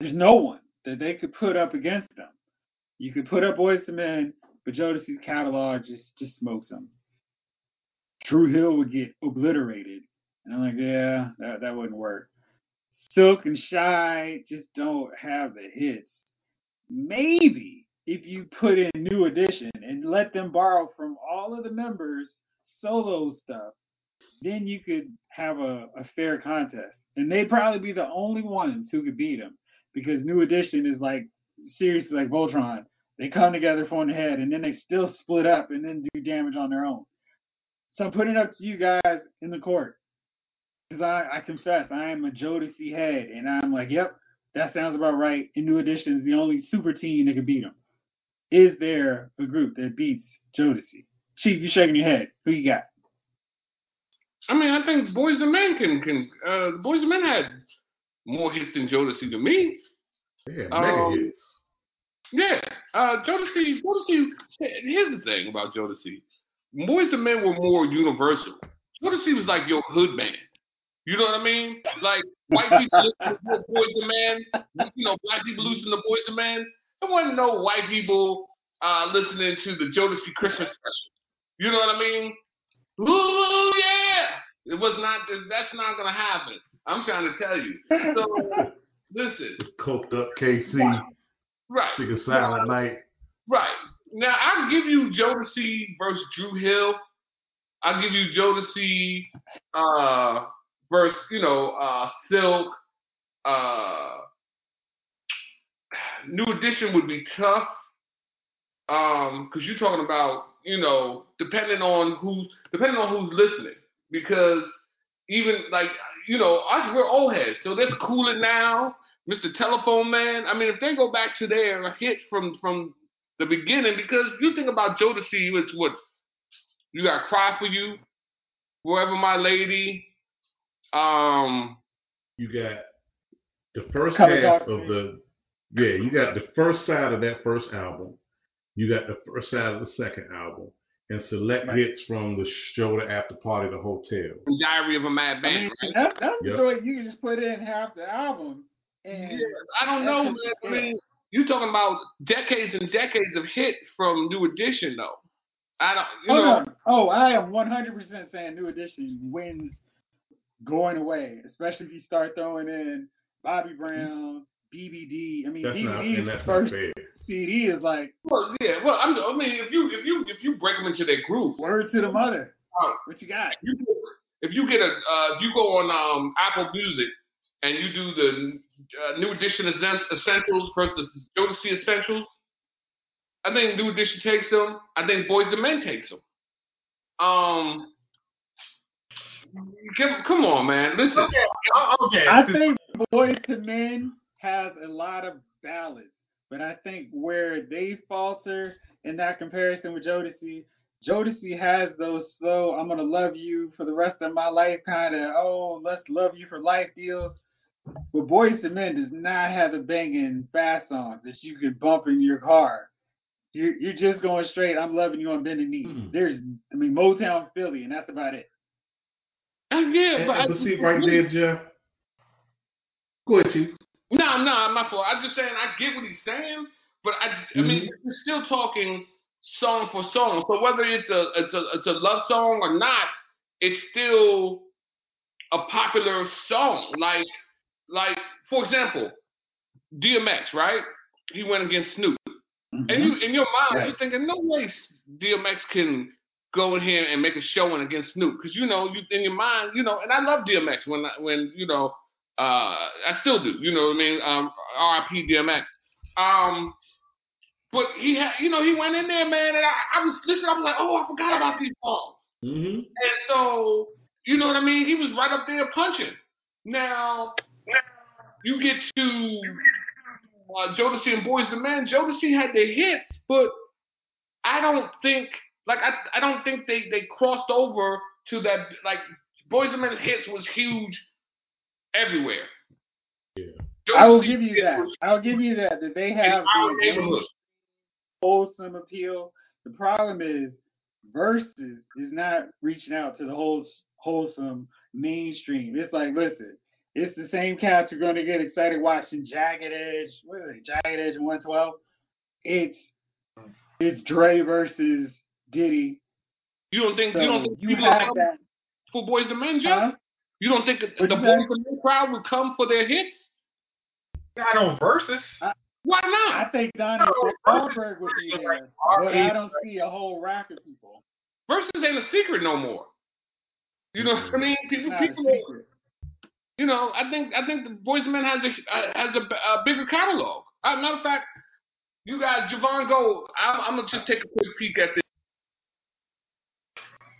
There's no one that they could put up against them. You could put up Boyz II Men, but Jodeci's catalog just just smokes them. Dru Hill would get obliterated, and I'm like, yeah, that that wouldn't work. Silk and Shai just don't have the hits. Maybe if you put in New Edition and let them borrow from all of the members' solo stuff, then you could have a, a fair contest. And they'd probably be the only ones who could beat them because New Edition is like seriously like Voltron. They come together for the head and then they still split up and then do damage on their own. So I'm putting it up to you guys in the court. Because I, I confess, I am a Jodeci head, and I'm like, yep, that sounds about right. And New Edition is the only super team that can beat them. Is there a group that beats Jodeci? Chief, you shaking your head. Who you got? I mean, I think Boys and Men can can uh, Boys and Men had more hits than Jodeci to me. Yeah, Um, mega hits. Yeah, uh, Jodeci. Jodeci. Here's the thing about Jodeci. Boys and Men were more universal. Jodeci was like your hood band. You know what I mean? Like white people listen to Boys and Men. You know, black people listen to Boys and Men. There wasn't no white people uh, listening to the Jodeci Christmas special. You know what I mean? Ooh, yeah. It was not. That's not gonna happen. I'm trying to tell you. So listen, Coked up KC, right? Sick of Silent Night. Right. Now I'll give you Jodeci versus Dru Hill. I'll give you Jodeci uh versus, you know, uh Silk. Uh New Edition would be tough. Um, because you're talking about, you know, depending on who's depending on who's listening. Because even like, you know, us we're old heads, so let's cool it now. Mr. Telephone Man. I mean, if they go back to their hits from from the beginning, because you think about joe Jodeci, it's what you got Cry for You, Wherever My Lady, um, You got the first half of the yeah. You got the first side of that first album. You got the first side of the second album, and select Right. hits from the show, the after party, the hotel. Diary of a Mad I Band, mean, right? that, that's Yep. the way you can just put in half the album. And Yeah, I don't know, man. I mean, you're talking about decades and decades of hits from New Edition, though. I don't, you oh, know, no. oh, I am 100% saying New Edition wins going away, especially if you start throwing in Bobby Brown, BBD. I mean, That's not BBD's and that's first. CD is like well, yeah. Well, I'm, I mean, if you if you if you break them into their groups, word to the mother. Oh. What you got? you if you get a uh, if you go on um, Apple Music and you do the uh, New Edition Essen- Essentials versus Jodeci Essentials, I think New Edition takes them. I think Boys the Men takes them. Um, give, come on, man. Listen, Okay, uh, okay. I think Boyz II Men has a lot of ballads, but I think where they falter in that comparison with Jodeci, Jodeci has those slow, I'm gonna love you for the rest of my life kind of, oh, let's love you for life deals. But Boyz II Men does not have the banging fast songs that you could bump in your car. You're, you're just going straight, I'm loving you on bending knee. Mm. There's, I mean, Motown Philly, and that's about it. and yeah, And- but, I, but see right there, Jeff. Go ahead, Chief. No, no, my fault. I'm just saying I get what he's saying, but I, I mean, Mhm. we're still talking song for song. So whether it's a it's a it's a love song or not, it's still a popular song. Like like for example, DMX, right? He went against Snoop, and you in your mind Right. you're thinking, no way DMX can go in here and make a showing against Snoop, because you know you in your mind, you know, and I love DMX when I- when you know. Uh, I still do, you know what I mean? Um, R.I.P. DMX. Um, but he had, you know, he went in there, man, and I, I was listening. I was like, oh, I forgot about these songs. Mm-hmm. And so, you know what I mean? He was right up there punching. Now, you get to uh, Jodeci and Boys the Men. Jodeci had their hits, but I don't think, like, I, I don't think they, they crossed over to that, like, Boys the Men's hits was huge everywhere. Yeah. I will give you that. I'll give you that. That they have the wholesome appeal. The problem is verses is not reaching out to the whole wholesome mainstream. It's like, listen, it's the same cats who are going to get excited watching Jagged Edge. What are they? Jagged Edge and 112. It's it's Dre versus Diddy. You don't think So you don't think you have that. for Boys the Men, Jeff? Huh? You don't think the What'd Boys you say? the Men crowd would come for their hits? Not on versus. Why not? I think Donnie No, Wahlberg would be versus there, but I don't see a whole rack of people. Versus ain't a secret no more. You know what I mean? People, people, secret. you know, I think I think the Boys the Men has a uh, has a, a bigger catalog. Uh, matter of fact, you guys, Javon, go. I'm, I'm gonna just take a quick peek at the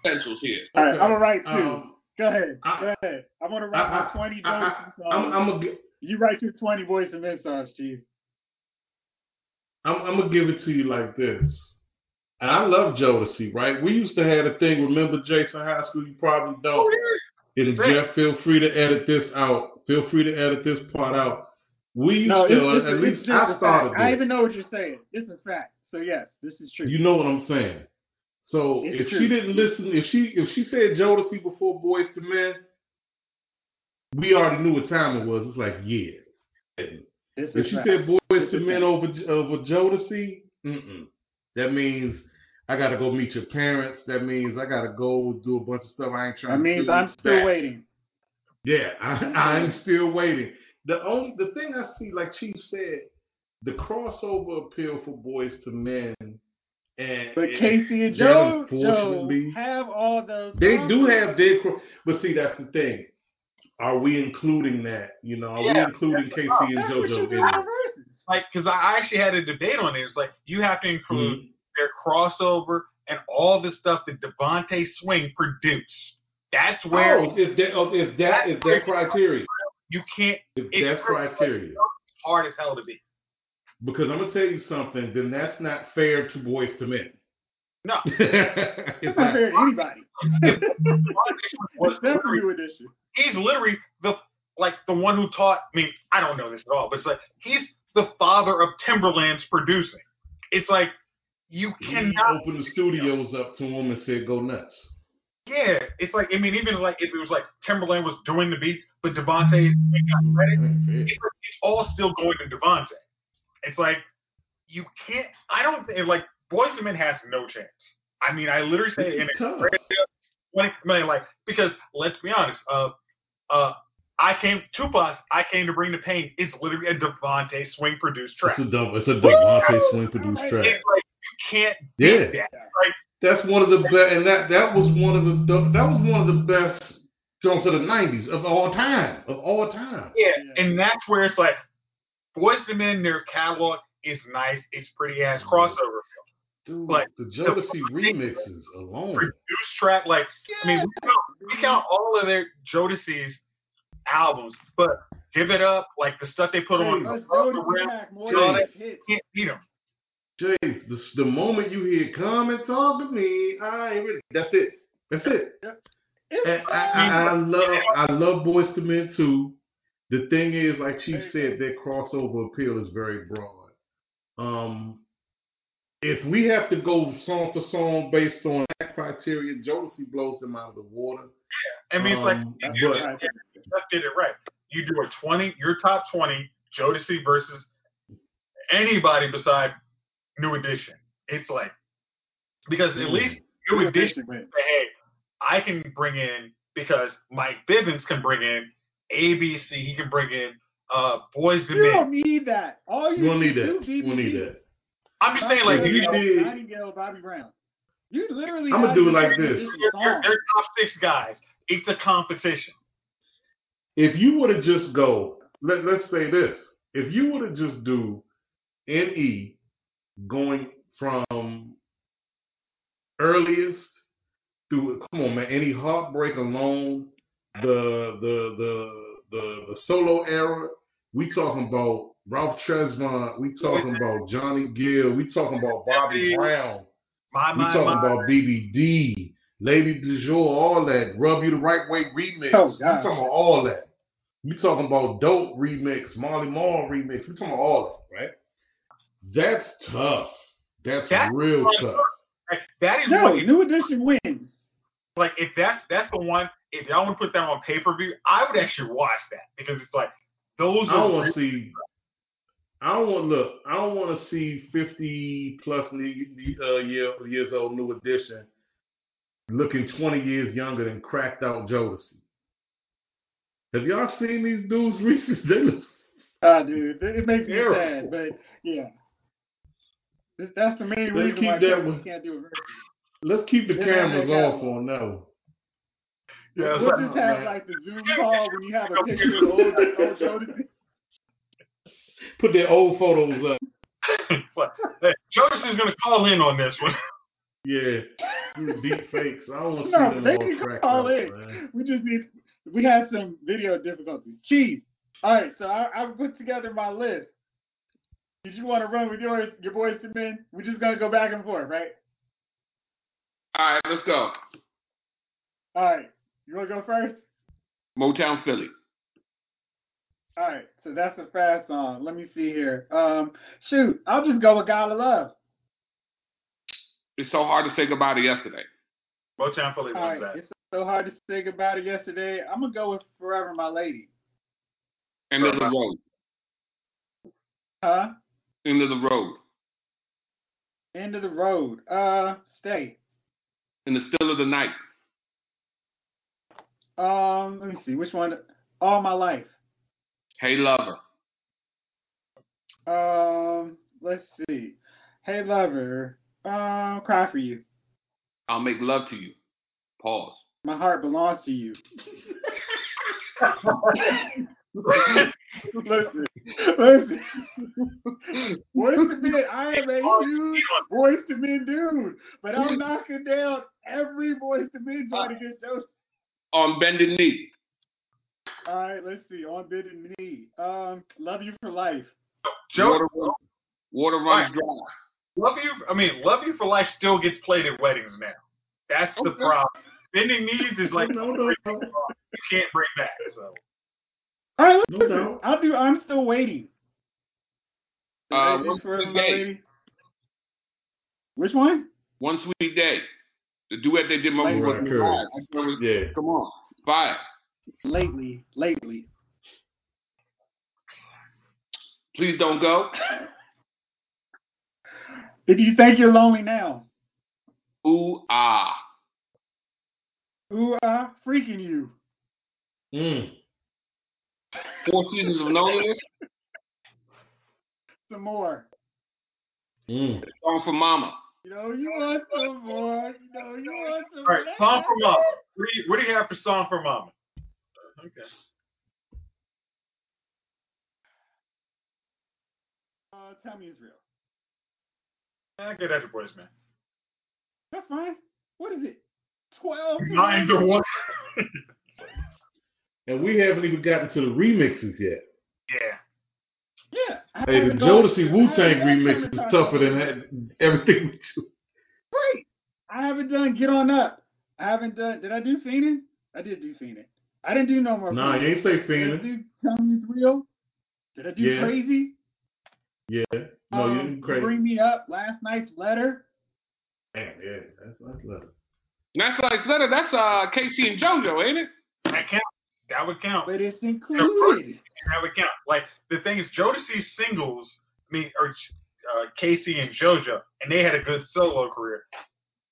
essentials here. All right, Okay. I'm gonna write two. Um, Go ahead. I- Go ahead. I'm gonna write I- my 20 I, Joyce I, songs. I'm, I'm gonna gi- you write your 20 Boys and Men songs, Chief. I'm, I'm gonna give it to you like this. and I love Jodeci, right? We used to have a thing. Remember Jason High School? You probably don't. Oh, yeah. And Right. Jeff, feel free to edit this out. Feel free to edit this part out. We used No, to, it's, at least just I a started fact. I even know what you're saying. It's a fact. So yes, this is true. You know what I'm saying. So It's if true. she didn't listen, if she if she said Jodeci before Boyz II Men, we already knew what time it was. It's like yeah. This If she said Boyz II Men over over Jodeci, mm-mm. that means I got to go meet your parents. That means I got to go do a bunch of stuff I ain't trying That means. I'm still That- waiting. Yeah, I, mm-hmm. I'm still waiting. The only the thing I see, like Chief said, the crossover appeal for Boyz II Men, and But and K-Ci and that Joe, Joe unfortunately- have all those. They do have their, cro- but see, that's the thing. Are we including that? You know, are we including K-Ci and That's what JoJo in in it? Like, because I actually had a debate on it. It's like you have to include Mhm. their crossover and all the stuff that DeVante Swing produced. That's where Oh, if that, oh, if that, if that criteria, you can't. if It's that's criteria, Hard as hell to be. Because I'm gonna tell you something, then that's not fair to Boyz II Men. No. it's It's not not. fair to anybody. was Except for literally, New he's literally the like the one who taught. I mean, I don't know this at all, but it's like he's the father of Timbaland's producing. It's like you He cannot. open the studios up to him and said, "Go nuts." Yeah, it's like I mean, even like if it was like Timbaland was doing the beats, but DeVante mm-hmm. got credit. That ain't fair. it's, it's all still going to DeVante. It's like you can't. I don't think like Boys Men has no chance. I mean, I literally say in a tough. like because let's be honest. Uh, uh, I came Tupac's I came to bring the pain is literally a DeVante Swing produced track. It's a it's a DeVante Swing produced track. It's like you can't Yeah. that. That's one of the best, and that that was one of the that was one of the best songs of the '90s of all time, of all time. Yeah. and that's where it's like Boyz II Men, their catalog is nice. It's pretty ass crossover. Dude, But the Jodeci remixes alone. Produced track, like I mean, we count, we count all of their Jodeci's albums, but give it up, like the stuff they put on Us Above the Jodeci Rim, pack more Jay. than can't beat them. Jace, the, the moment you hear "Come and talk to me," I. That's it. That's it. I. I, I love I love Boyz II Men too. The thing is, like Chief said, that crossover appeal is very broad. Um, if we have to go song for song based on that criteria, Jodeci blows them out of the water. Yeah, I mean, it's like Um, you That's but- it. Jeff did it right. You do a twenty, your top twenty, Jodeci versus anybody beside New Edition. It's like because at least New Edition hey, I can bring in because Mike Bivins can bring in ABC, he can bring in uh Boys to You Men. don't need that. All you You don't need do that. is You don't need that. I'm just saying, like, If you you know, did- Nightingale, Bobby Brown. You literally. I'ma do it like this. Edition they're, they're, songs. they're top six guys. It's a competition. If you were to just go, let, let's say this. If you were to just do NE going from earliest through, come on, man, any heartbreak alone, the, the, the, the, the solo era, we talking about Ralph Tresvant, we talking about Johnny Gill, we talking about Bobby Brown. My, We talking my. about BBD, Lady Du Jour, all that. Rub You the Right Way remix. Oh, we talking about all that. We talking about Dope remix, Molly Mall remix. We talking about all that, right? That's tough. That's That's real fun. tough. That is No, what New Edition wins. like if that's that's the one. If y'all want to put that on pay per view, I would actually watch that because it's like those I don't want to see. I don't want look. I don't want to see fifty plus uh, year, years old New Edition looking twenty years younger than cracked out Jodeci. Have y'all seen these dudes recently? They look Ah, dude, it it makes me Terrible. sad, but yeah. That's the main Let's reason why keep that one. can't do a versus. Let's keep the Yeah, cameras off on that one. Yeah, we'll like- just have man. like the Zoom call when you have a picture of old, old Jodeci. Put their old photos up. it's hey, Jonas is gonna call in on this one. Yeah, do deep fakes. I don't want to see No, them they all can call out, in. man. We just need. We had some video difficulties. Chief. All right, so I, I put together my list. Did you want to run with yours, your Boyz II Men? We're just gonna go back and forth, right? All right, let's go. All right, you want to go first? Motown Philly. All right, so that's a fast song. Let me see here. Um, shoot, I'll just go with Gotta Love. It's so hard to say goodbye to yesterday. Motown Philly All wins right, that. it's so hard to say goodbye to yesterday. I'm gonna go with Forever My Lady. End of the road. Huh? End of the road. End of the road. Uh, stay. In the still of the night. Um, let me see. Which one? All my life. Hey lover. Um, let's see. Hey lover. Um, cry for you. I'll make love to you. Pause. My heart belongs to you. listen, listen. Voice to men, I am a huge voice to men dude, but I'm knocking down every voice to men trying to get Joseph. On bended knee. All right, let's see. On bended knee. Um, love you for life. Joe, Water, run- water runs dry. Love You, I mean, Love You for Life still gets played at weddings now. That's the Okay. problem. Bending knees is like No, no, no. you can't bring back. So All right, No listen. doubt. I'll do. I'm still waiting. Uh, One Sweet Day. Which one? One sweet day. The duet they did Mumble Right, with correct. Yeah. Come on. Fire. Lately, lately. Please don't go. If you think you're lonely now, Ooh ah. who are freaking you? Mm. Four seasons of loneliness. Some more. Mm. Song for Mama. You know you want some more. You know you want some all right, more. song for Mama. What do you What do you have for song for Mama? Okay. Uh, tell me it's real. I get that, your boys, man. That's fine. What is it? Twelve. Nine to one. And we haven't even gotten to the remixes yet. Yeah. Yeah. I Hey, the haven't gone- Jodeci Wu Tang remix is tougher than that, everything we do. Great. I haven't done Get On Up. I haven't done. Did I do Fiendin'? I did do Fiendin'. I didn't do No More. Nah, Fiendin'. you ain't say Did I do Tell Me It's Real? Did I do Yeah. Crazy? Yeah. No, you Um, didn't crazy. Bring Me Up. Last Night's Letter. Damn, yeah, that's that's letter. That's like letter. That's uh K-Ci and JoJo, ain't it? That counts. That would count. But it's included. That would count. Like the thing is, Jodeci's singles, I mean, or uh, K-Ci and JoJo, and they had a good solo career.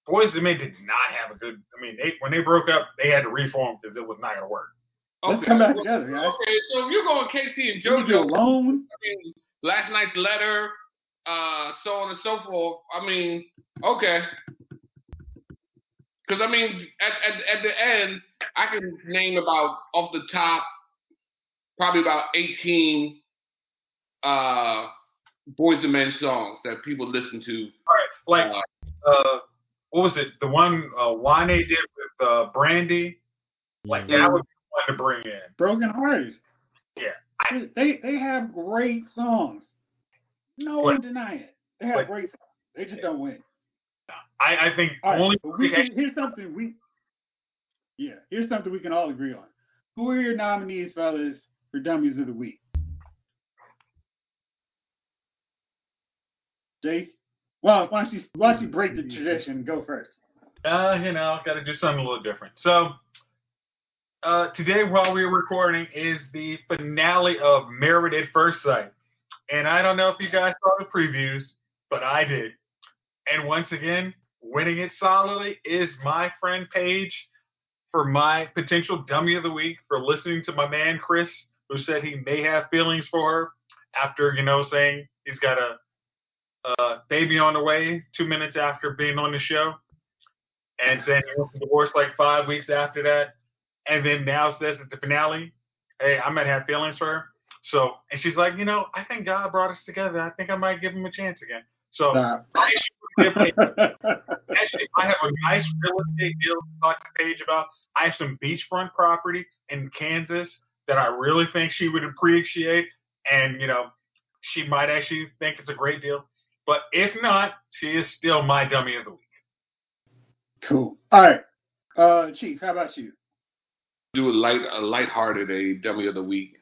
Boys and Men did not have a good. I mean, they when they broke up, they had to reform because it was not going to work. Let's come back together, guys. Okay, so if you're going K-Ci and You can do JoJo, Alone. I mean, last night's letter, uh, so on and so forth. I mean, okay. Because I mean, at, at at the end, I can name about off the top, probably about eighteen uh, boys and men songs that people listen to. Like, uh, what was it? The one uh, Wane did with uh, Brandy. Like that would be one to bring in. Broken Hearted. Yeah. They they have great songs. No one denying it. They have But- great songs. They just don't win. I, I think right, only we can, here's something we yeah, here's something we can all agree on. Who are your nominees, fellas, for Dummies of the Week? Jace? Well, why don't you why don't you break the tradition go first? uh, you know, got to do something a little different. So, uh, today while we're recording is the finale of Married at First Sight. And I don't know if you guys saw the previews, but I did. And once again, winning it solidly is my friend Paige for my potential dummy of the week for listening to my man Chris, who said he may have feelings for her after, you know, saying he's got a, a baby on the way two minutes after being on the show and saying he wants to divorce like five weeks after that, and then now says at the finale, "Hey, I might have feelings for her." So, and she's like, "You know, I think God brought us together. I think I might give him a chance again." So, Stop. I should give Paige- actually, I have a nice real estate deal to talk to Paige about. I have some beachfront property in Kansas that I really think she would appreciate, and you know, she might actually think it's a great deal. But if not, she is still my dummy of the week. Cool. All right. Uh, Chief, how about you? Do a light, a lighthearted, a dummy of the week.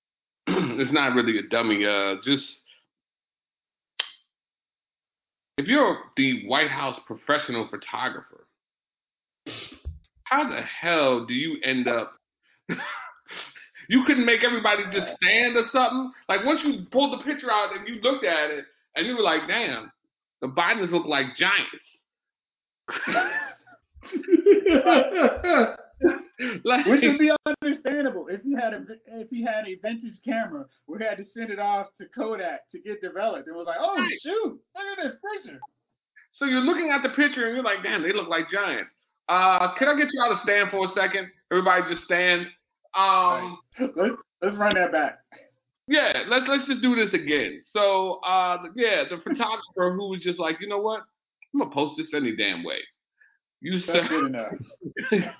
it's not really a dummy. Uh, just if you're the White House professional photographer, how the hell do you end up? you couldn't make everybody just stand or something. Like once you pulled the picture out and you looked at it and you were like, "Damn, the Bidens look like giants." like, Which would be understandable if you had a if you had a vintage camera, we had to send it off to Kodak to get developed. It was like, oh Right. shoot, look at this picture. So you're looking at the picture and you're like, damn, they look like giants. Uh, can I get you all to stand for a second? Everybody just stand. Um, Let's let's run that back. yeah, let's let's just do this again. So, uh, yeah, the photographer who was just like, you know what? I'm gonna post this any damn way. You said, good enough.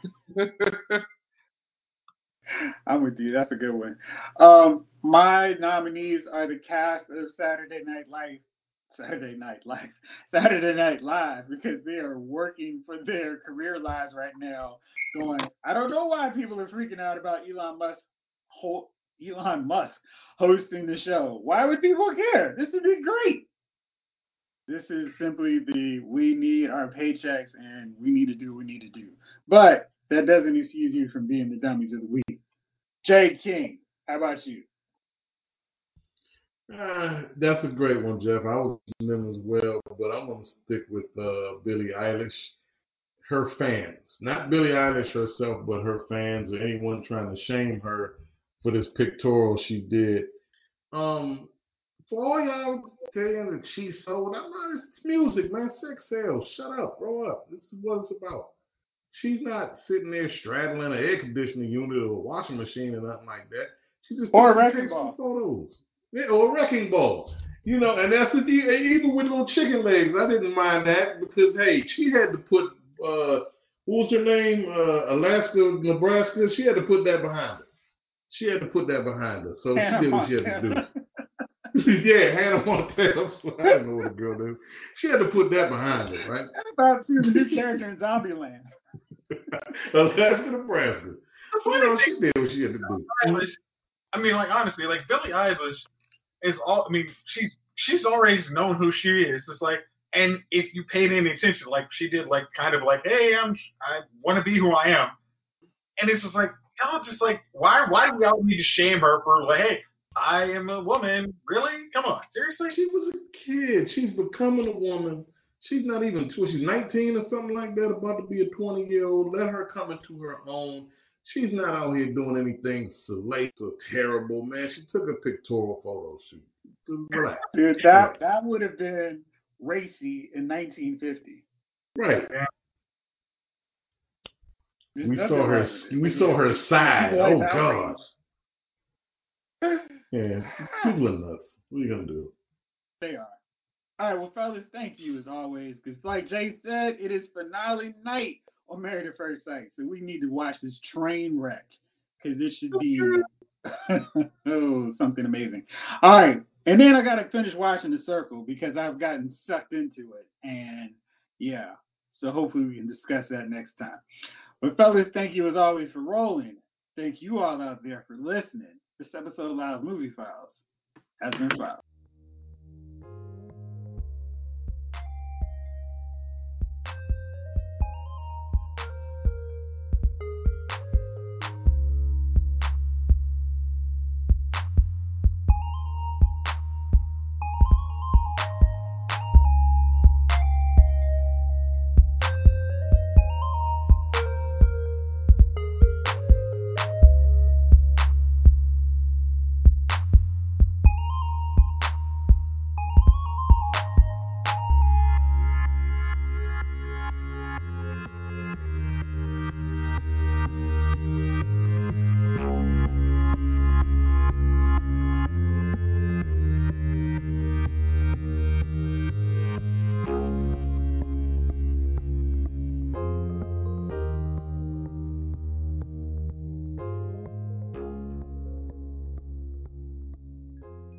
I'm with you. That's a good one. Um, my nominees are the cast of Saturday Night Live. Saturday Night Live. Saturday Night Live because they are working for their career lives right now. Going, I don't know why people are freaking out about Elon Musk. Ho- Elon Musk hosting the show. Why would people care? This would be great. This is simply the we need our paychecks and we need to do what we need to do. But that doesn't excuse you from being the dummies of the week. Jay King, how about you? Uh, that's a great one, Jeff. I was them as well, but I'm gonna stick with uh, Billie Eilish. Her fans, not Billie Eilish herself, but her fans or anyone trying to shame her for this pictorial she did. Um, for all y'all saying that she's sold, I'm not. It's music, man. Sex sells. Shut up. Grow up. This is what it's about. She's not sitting there straddling an air conditioning unit or a washing machine or nothing like that. She just Or a wrecking ball. photos. Yeah, or a wrecking ball. You know, and that's the deal. Even with little chicken legs, I didn't mind that because hey, she had to put uh, what was her name? Uh, Alaska, Nebraska. She had to put that behind her. She had to put that behind her. So she did what she had to do. yeah, Hannah Montana. I don't know what a girl did. She had to put that behind her, right? I thought she was a new character in Zombieland. Alaska, Nebraska. Know, she did what she had to do. Eilish, I mean, like honestly, like Billie Eilish is all. I mean, she's she's already known who she is. It's like, and if you paid any attention, like she did, like kind of like, hey, I'm I want to be who I am, and it's just like y'all just like why why do y'all need to shame her for like, hey, I am a woman, really? Come on, seriously? She was a kid. She's becoming a woman. She's not even, was she 19 or something like that, about to be a 20 year old. Let her come into her own. She's not out here doing anything salacious or terrible, man. She took a pictorial photo shoot. Relax. Dude, that that would have been racy in 1950. Right. There's We saw her. wrong with it. We saw her side. Oh God. Yeah. People are nuts. What are you gonna do? They are. All right, well, fellas, thank you as always. Because, like Jay said, it is finale night on Married at First Sight. So we need to watch this train wreck because it should be oh something amazing. All right, and then I got to finish watching The Circle because I've gotten sucked into it. And yeah, so hopefully we can discuss that next time. But, fellas, thank you as always for rolling. Thank you all out there for listening. This episode of Loud Movie Files has been filed.